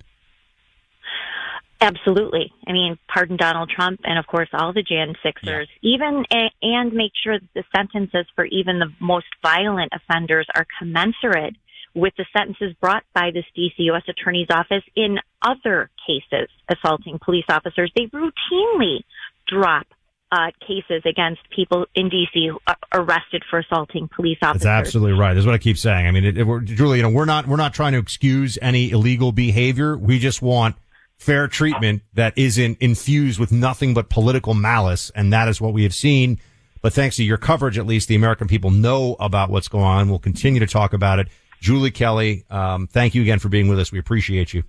Absolutely. I mean, pardon Donald Trump and, of course, all the Jan Sixers, even and make sure that the sentences for even the most violent offenders are commensurate with the sentences brought by this DC U.S. Attorney's Office in other cases assaulting police officers. They routinely drop uh, cases against people in DC arrested for assaulting police officers. That's absolutely right. That's what I keep saying. I mean, it, it, Julie, you know, we're not we're not trying to excuse any illegal behavior. We just want fair treatment that isn't infused with nothing but political malice, and that is what we have seen. But thanks to your coverage, at least the American people know about what's going on. We'll continue to talk about it. Julie Kelly, um, thank you again for being with us. We appreciate you.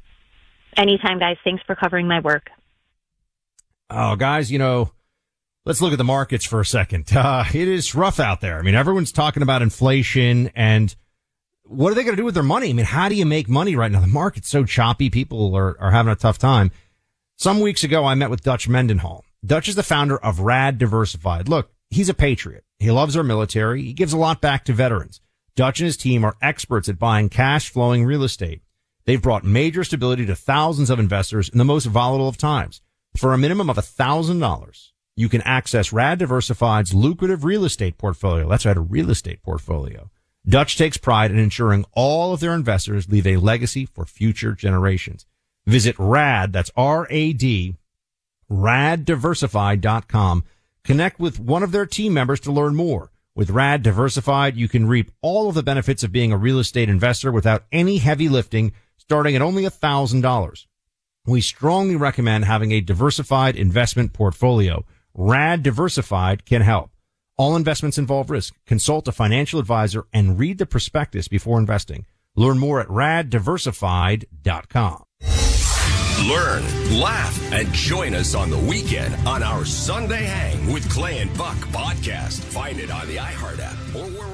Anytime, guys. Thanks for covering my work. Oh, guys, you know, let's look at the markets for a second. *laughs* Uh, it is rough out there. I mean, everyone's talking about inflation and what are they going to do with their money? I mean, how do you make money right now? The market's so choppy. People are, are having a tough time. Some weeks ago, I met with Dutch Mendenhall. Dutch is the founder of Rad Diversified. Look, he's a patriot. He loves our military. He gives a lot back to veterans. Dutch and his team are experts at buying cash flowing real estate. They've brought major stability to thousands of investors in the most volatile of times. For a minimum of $1,000, you can access Rad Diversified's lucrative real estate portfolio. That's right, a real estate portfolio. Dutch takes pride in ensuring all of their investors leave a legacy for future generations. Visit RAD, that's R-A-D, raddiversified.com. Connect with one of their team members to learn more. With Rad Diversified, you can reap all of the benefits of being a real estate investor without any heavy lifting, starting at only $1,000. We strongly recommend having a diversified investment portfolio. Rad Diversified can help. All investments involve risk. Consult a financial advisor and read the prospectus before investing. Learn more at raddiversified.com. Learn, laugh, and join us on the weekend on our Sunday Hang with Clay and Buck podcast. Find it on the iHeart app or wherever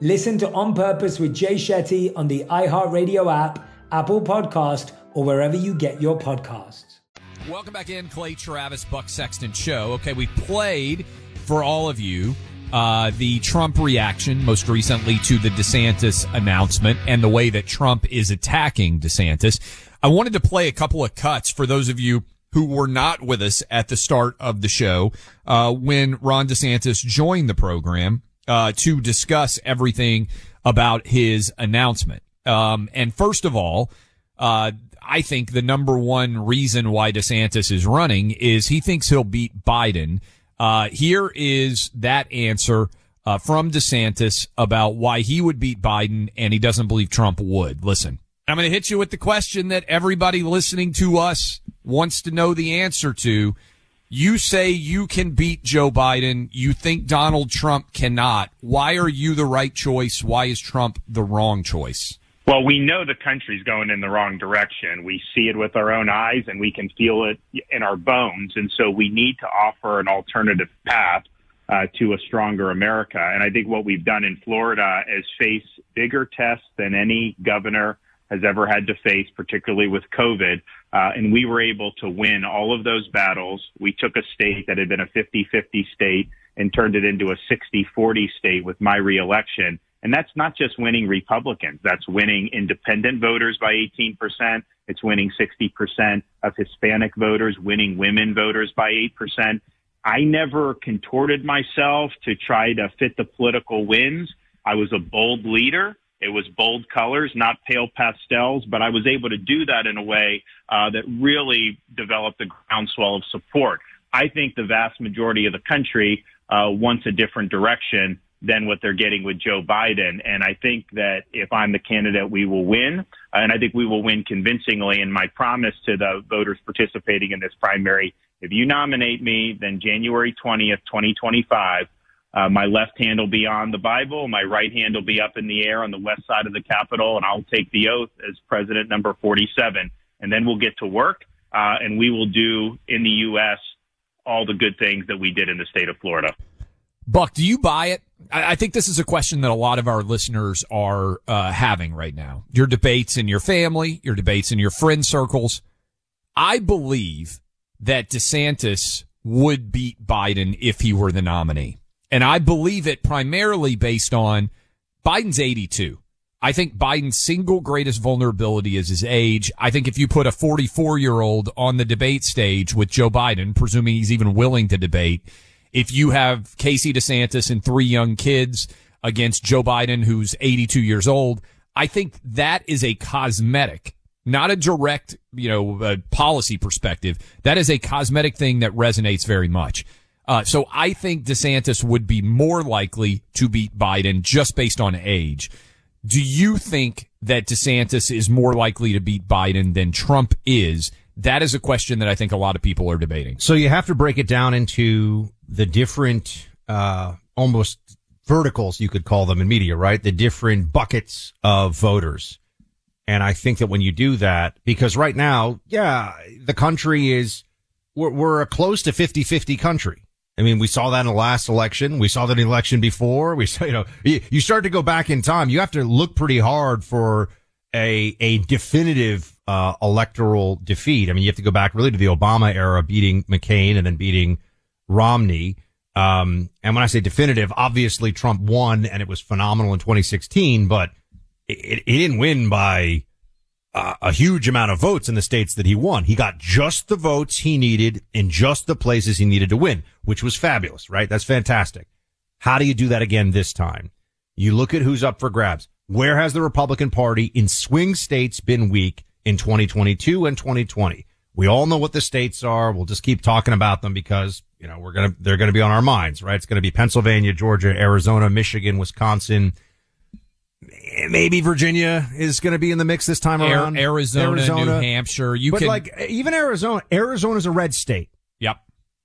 Listen to On Purpose with Jay Shetty on the iHeartRadio app, Apple Podcast, or wherever you get your podcasts. Welcome back in, Clay Travis, Buck Sexton Show. Okay, we played for all of you uh, the Trump reaction, most recently to the DeSantis announcement and the way that Trump is attacking DeSantis. I wanted to play a couple of cuts for those of you who were not with us at the start of the show uh, when Ron DeSantis joined the program uh, to discuss everything about his announcement. Um, and first of all, uh, I think the number one reason why DeSantis is running is he thinks he'll beat Biden. Uh, here is that answer uh, from DeSantis about why he would beat Biden and he doesn't believe Trump would. Listen, I'm going to hit you with the question that everybody listening to us wants to know the answer to. You say you can beat Joe Biden. You think Donald Trump cannot. Why are you the right choice? Why is Trump the wrong choice? Well, we know the country's going in the wrong direction. We see it with our own eyes and we can feel it in our bones. And so we need to offer an alternative path uh, to a stronger America. And I think what we've done in Florida is face bigger tests than any governor has ever had to face, particularly with COVID. Uh, and we were able to win all of those battles. We took a state that had been a 50-50 state and turned it into a 60-40 state with my reelection. And that's not just winning Republicans. That's winning independent voters by 18%. It's winning 60% of Hispanic voters, winning women voters by 8%. I never contorted myself to try to fit the political winds. I was a bold leader. It was bold colors, not pale pastels, but I was able to do that in a way uh, that really developed a groundswell of support. I think the vast majority of the country uh, wants a different direction than what they're getting with Joe Biden. And I think that if I'm the candidate, we will win. And I think we will win convincingly. And my promise to the voters participating in this primary, if you nominate me, then January 20th, 2025, uh, my left hand will be on the Bible. My right hand will be up in the air on the west side of the Capitol, and I'll take the oath as president number 47. And then we'll get to work, uh, and we will do in the U.S. all the good things that we did in the state of Florida. Buck, do you buy it? I, I think this is a question that a lot of our listeners are uh, having right now. Your debates in your family, your debates in your friend circles. I believe that DeSantis would beat Biden if he were the nominee. And I believe it primarily based on Biden's 82. I think Biden's single greatest vulnerability is his age. I think if you put a 44 year old on the debate stage with Joe Biden, presuming he's even willing to debate, if you have Casey DeSantis and three young kids against Joe Biden, who's 82 years old, I think that is a cosmetic, not a direct, you know, uh, policy perspective. That is a cosmetic thing that resonates very much. Uh, so I think DeSantis would be more likely to beat Biden just based on age. Do you think that DeSantis is more likely to beat Biden than Trump is? That is a question that I think a lot of people are debating. So you have to break it down into the different, uh, almost verticals, you could call them in media, right? The different buckets of voters. And I think that when you do that, because right now, yeah, the country is, we're, we're a close to 50-50 country. I mean, we saw that in the last election. We saw that in the election before. We saw, you know, you, start to go back in time. You have to look pretty hard for a, a definitive, uh, electoral defeat. I mean, you have to go back really to the Obama era, beating McCain and then beating Romney. Um, and when I say definitive, obviously Trump won and it was phenomenal in 2016, but it, he didn't win by a huge amount of votes in the states that he won. He got just the votes he needed in just the places he needed to win, which was fabulous, right? That's fantastic. How do you do that again this time? You look at who's up for grabs. Where has the Republican Party in swing states been weak in 2022 and 2020? We all know what the states are. We'll just keep talking about them because, you know, we're going to, they're going to be on our minds, right? It's going to be Pennsylvania, Georgia, Arizona, Michigan, Wisconsin, maybe Virginia is going to be in the mix this time around. Arizona, Arizona, New Hampshire. You but can like even Arizona. Arizona's a red state. Yep.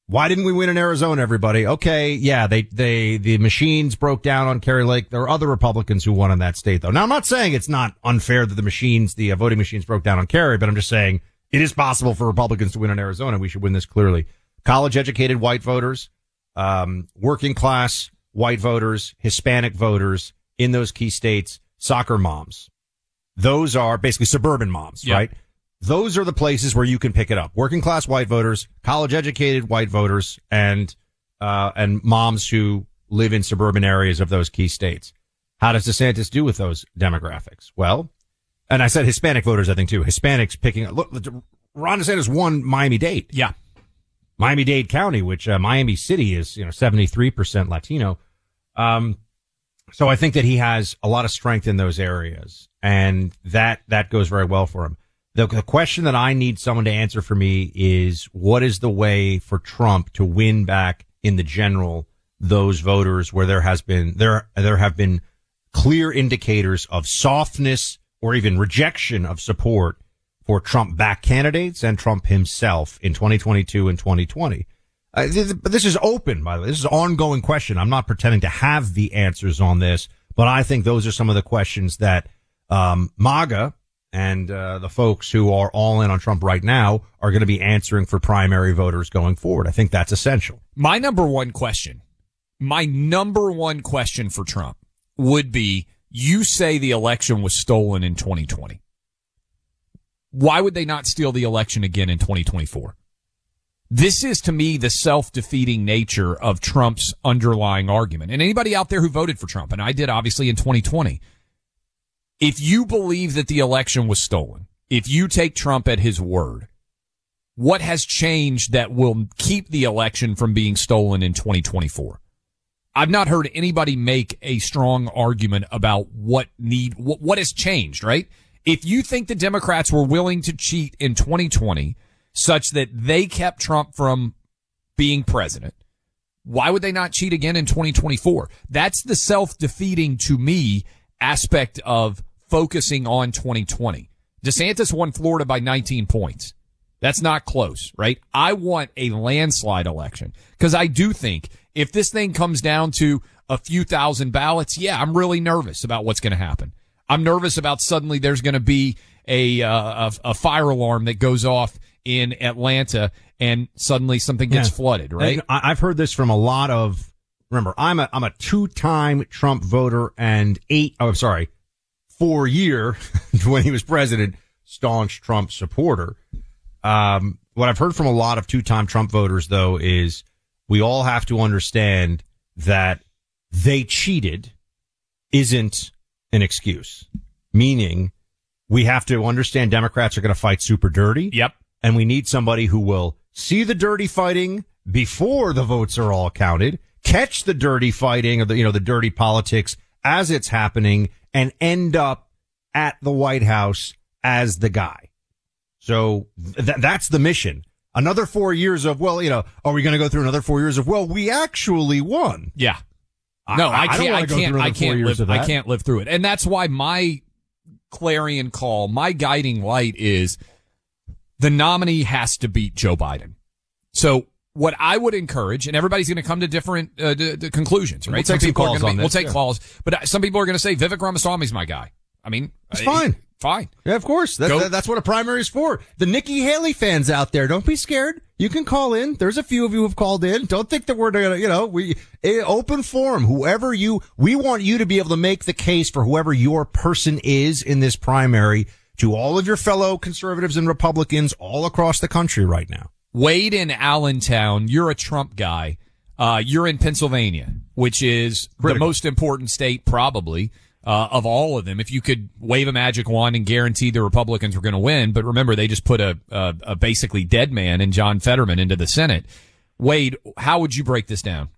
Why didn't we win in Arizona, everybody? Okay, yeah, they, they, the machines broke down on Kari Lake. There are other Republicans who won in that state, though. Now, I'm not saying it's not unfair that the machines, the uh, voting machines broke down on Kari, but I'm just saying it is possible for Republicans to win in Arizona. We should win this clearly. College educated white voters, um, working class white voters, Hispanic voters in those key states, soccer moms. Those are basically suburban moms, Yeah. right? Those are the places where you can pick it up. Working class white voters, college educated white voters, and, uh, and moms who live in suburban areas of those key states. How does DeSantis do with those demographics? Well, and I said Hispanic voters, I think too. Hispanics picking up. Look, Ron DeSantis won Miami Dade. Yeah. Miami Dade County, which uh, Miami City is, you know, 73% Latino. Um, so I think that he has a lot of strength in those areas and that, that goes very well for him. The, the question that I need someone to answer for me is what is the way for Trump to win back in the general those voters where there has been, there, there have been clear indicators of softness or even rejection of support for Trump back candidates and Trump himself in 2022 and 2020. Uh, this is open, by the way. This is an ongoing question. I'm not pretending to have the answers on this, but I think those are some of the questions that um, MAGA and uh, the folks who are all in on Trump right now are going to be answering for primary voters going forward. I think that's essential. My number one question, my number one question for Trump would be you say the election was stolen in 2020. Why would they not steal the election again in 2024? This is to me the self-defeating nature of Trump's underlying argument. And anybody out there who voted for Trump, and I did obviously in 2020, if you believe that the election was stolen, if you take Trump at his word, what has changed that will keep the election from being stolen in 2024? I've not heard anybody make a strong argument about what need, what, what has changed, right? If you think the Democrats were willing to cheat in 2020 such that they kept Trump from being president, why would they not cheat again in 2024? That's the self-defeating to me aspect of focusing on 2020. DeSantis won Florida by 19 points. That's not close, right? I want a landslide election because I do think if this thing comes down to a few thousand ballots, yeah, I'm really nervous about what's going to happen. I'm nervous about suddenly there's going to be a, uh, a a fire alarm that goes off in Atlanta and suddenly something gets Yeah. flooded, right? I've heard this from a lot of. Remember, I'm a I'm a two time Trump voter and eight. Oh, I'm sorry, four year *laughs* when he was president, staunch Trump supporter. Um, what I've heard from a lot of two time Trump voters though is we all have to understand that they cheated isn't an excuse. Meaning we have to understand Democrats are going to fight super dirty. Yep. And we need somebody who will see the dirty fighting before the votes are all counted, catch the dirty fighting or the, you know, the dirty politics as it's happening and end up at the White House as the guy. So th- that's the mission. Another four years of, well, you know, are we going to go through another four years of, well, we actually won. Yeah. No, I, don't can't. I can't. I can't live. I can't live through it, and that's why my clarion call, my guiding light is the nominee has to beat Joe Biden. So what I would encourage, and everybody's going to come to different uh, d- d- conclusions, right? We'll take some people are calls gonna on be, We'll take yeah. calls, but some people are going to say Vivek Ramaswamy's my guy. I mean, It's uh, fine. fine. Yeah, of course. That's, that- that's what a primary is for. The Nikki Haley fans out there, don't be scared. You can call in. There's a few of you who've called in. Don't think that we're gonna, you know, we open forum. Whoever you, we want you to be able to make the case for whoever your person is in this primary to all of your fellow conservatives and Republicans all across the country right now. Wade in Allentown, you're a Trump guy. Uh, you're in Pennsylvania, which is the most important state probably uh, of all of them. If you could wave a magic wand and guarantee the Republicans were going to win, but remember they just put a, a, a basically dead man in John Fetterman into the Senate. Wade, how would you break this down?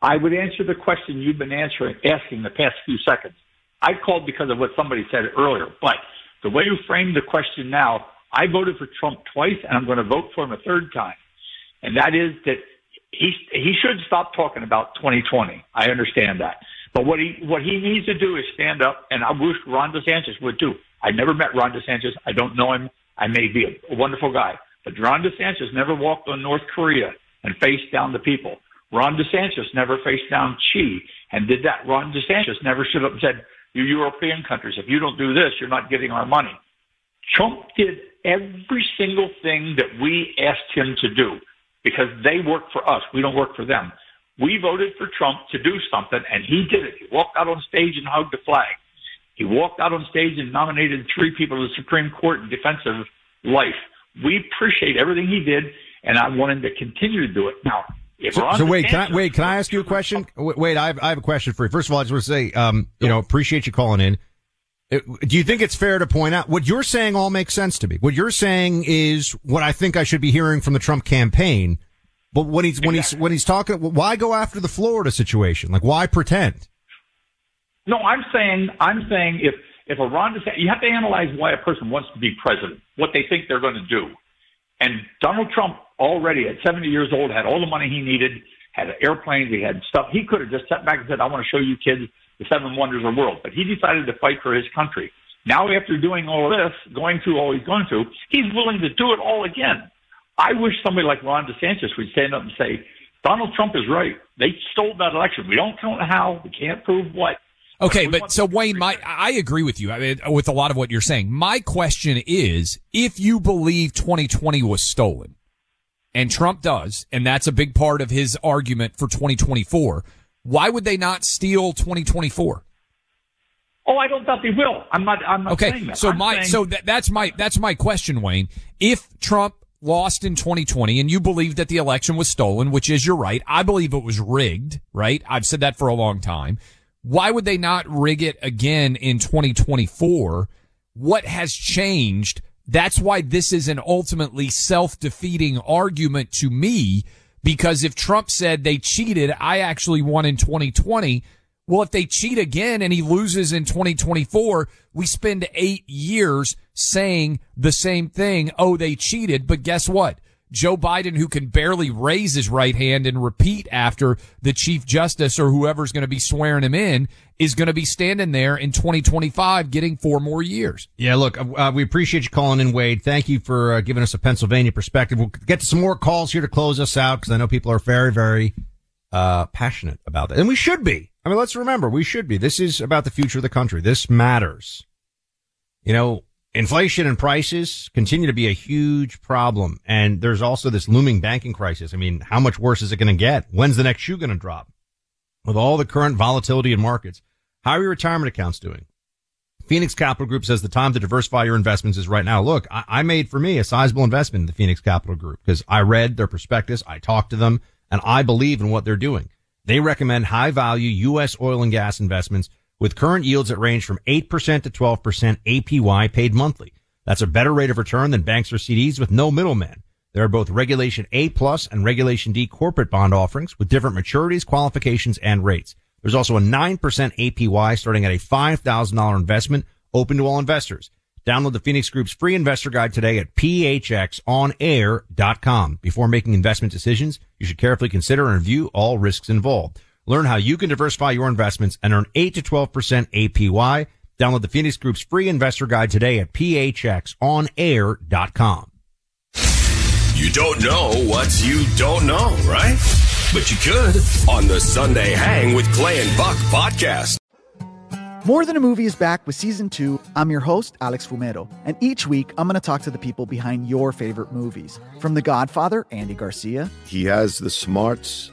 I would answer the question you've been answering, asking the past few seconds. I called because of what somebody said earlier, but the way you framed the question now, I voted for Trump twice, and I'm going to vote for him a third time, and that is that he he should stop talking about 2020. I understand that, but what he what he needs to do is stand up, and I wish Ron DeSantis would too. I never met Ron DeSantis. I don't know him. I may be a, wonderful guy, But Ron DeSantis never walked on North Korea and faced down the people. Ron DeSantis never faced down Xi and did that. Ron DeSantis never stood up and said, you European countries, if you don't do this, you're not getting our money. Trump did every single thing that we asked him to do because they work for us. We don't work for them. We voted for Trump to do something, and he did it. He walked out on stage and hugged the flag. He walked out on stage and nominated three people to the Supreme Court in defense of life. We appreciate everything he did, and I want him to continue to do it. Now, So, so wait, can I wait? Can I ask you a question? Wait, wait, I have, I have a question for you. First of all, I just want to say, um, you know, appreciate you calling in. Do you think it's fair to point out what you're saying? All makes sense to me. What you're saying is what I think I should be hearing from the Trump campaign. But when he's when he's when he's talking, why go after the Florida situation? Like, why pretend? No, I'm saying I'm saying if if a Ron DeSantis, you have to analyze why a person wants to be president, what they think they're going to do. And Donald Trump already at 70 years old had all the money he needed, had airplanes, he had stuff. He could have just sat back and said, "I want to show you kids the seven wonders of the world." But he decided to fight for his country. Now, after doing all of this, going through all he's going through, he's willing to do it all again. I wish somebody like Ron DeSantis would stand up and say, Donald Trump is right. They stole that election. We don't know how. We can't prove what. Okay, but so Wayne, my I agree with you. I mean, with a lot of what you're saying. My question is, if you believe 2020 was stolen, and Trump does, and that's a big part of his argument for 2024, why would they not steal 2024? Oh, I don't doubt they will. I'm not. I'm not saying Okay, that. so I'm my saying- so that, that's my that's my question, Wayne. If Trump lost in 2020 and you believe that the election was stolen, which is you're right, I believe it was rigged, right? I've said that for a long time. Why would they not rig it again in 2024? What has changed? That's why this is an ultimately self-defeating argument to me because if Trump said they cheated, I actually won in 2020. Well, if they cheat again and he loses in 2024, we spend eight years saying the same thing. Oh, they cheated. But guess what? Joe Biden, who can barely raise his right hand and repeat after the chief justice or whoever's going to be swearing him in is going to be standing there in 2025 getting four more years. Yeah, look, uh, we appreciate you calling in, Wade. Thank you for uh, giving us a Pennsylvania perspective. We'll get to some more calls here to close us out because I know people are very, very uh, passionate about that, and we should be. I mean, let's remember, we should be. This is about the future of the country. This matters. You know, inflation and prices continue to be a huge problem, and there's also this looming banking crisis. I mean, how much worse is it going to get? When's the next shoe going to drop? With all the current volatility in markets, how are your retirement accounts doing? Phoenix Capital Group says the time to diversify your investments is right now. Look, I, I made for me a sizable investment in the Phoenix Capital Group because I read their prospectus, I talked to them, and I believe in what they're doing. They recommend high value U.S. oil and gas investments with current yields that range from 8% to 12% APY paid monthly. That's a better rate of return than banks or CDs with no middleman. There are both Regulation A plus and Regulation D corporate bond offerings with different maturities, qualifications, and rates. There's also a 9% APY starting at a $5,000 investment open to all investors. Download the Phoenix Group's free investor guide today at phxonair.com. Before making investment decisions, you should carefully consider and review all risks involved. Learn how you can diversify your investments and earn 8 to 12% APY. Download the Phoenix Group's free investor guide today at phxonair.com. You don't know what you don't know, right? But you could on the Sunday Hang with Clay and Buck podcast. More Than a Movie is back with season two. I'm your host, Alex Fumero, and each week I'm going to talk to the people behind your favorite movies. From The Godfather, Andy Garcia, He has the smarts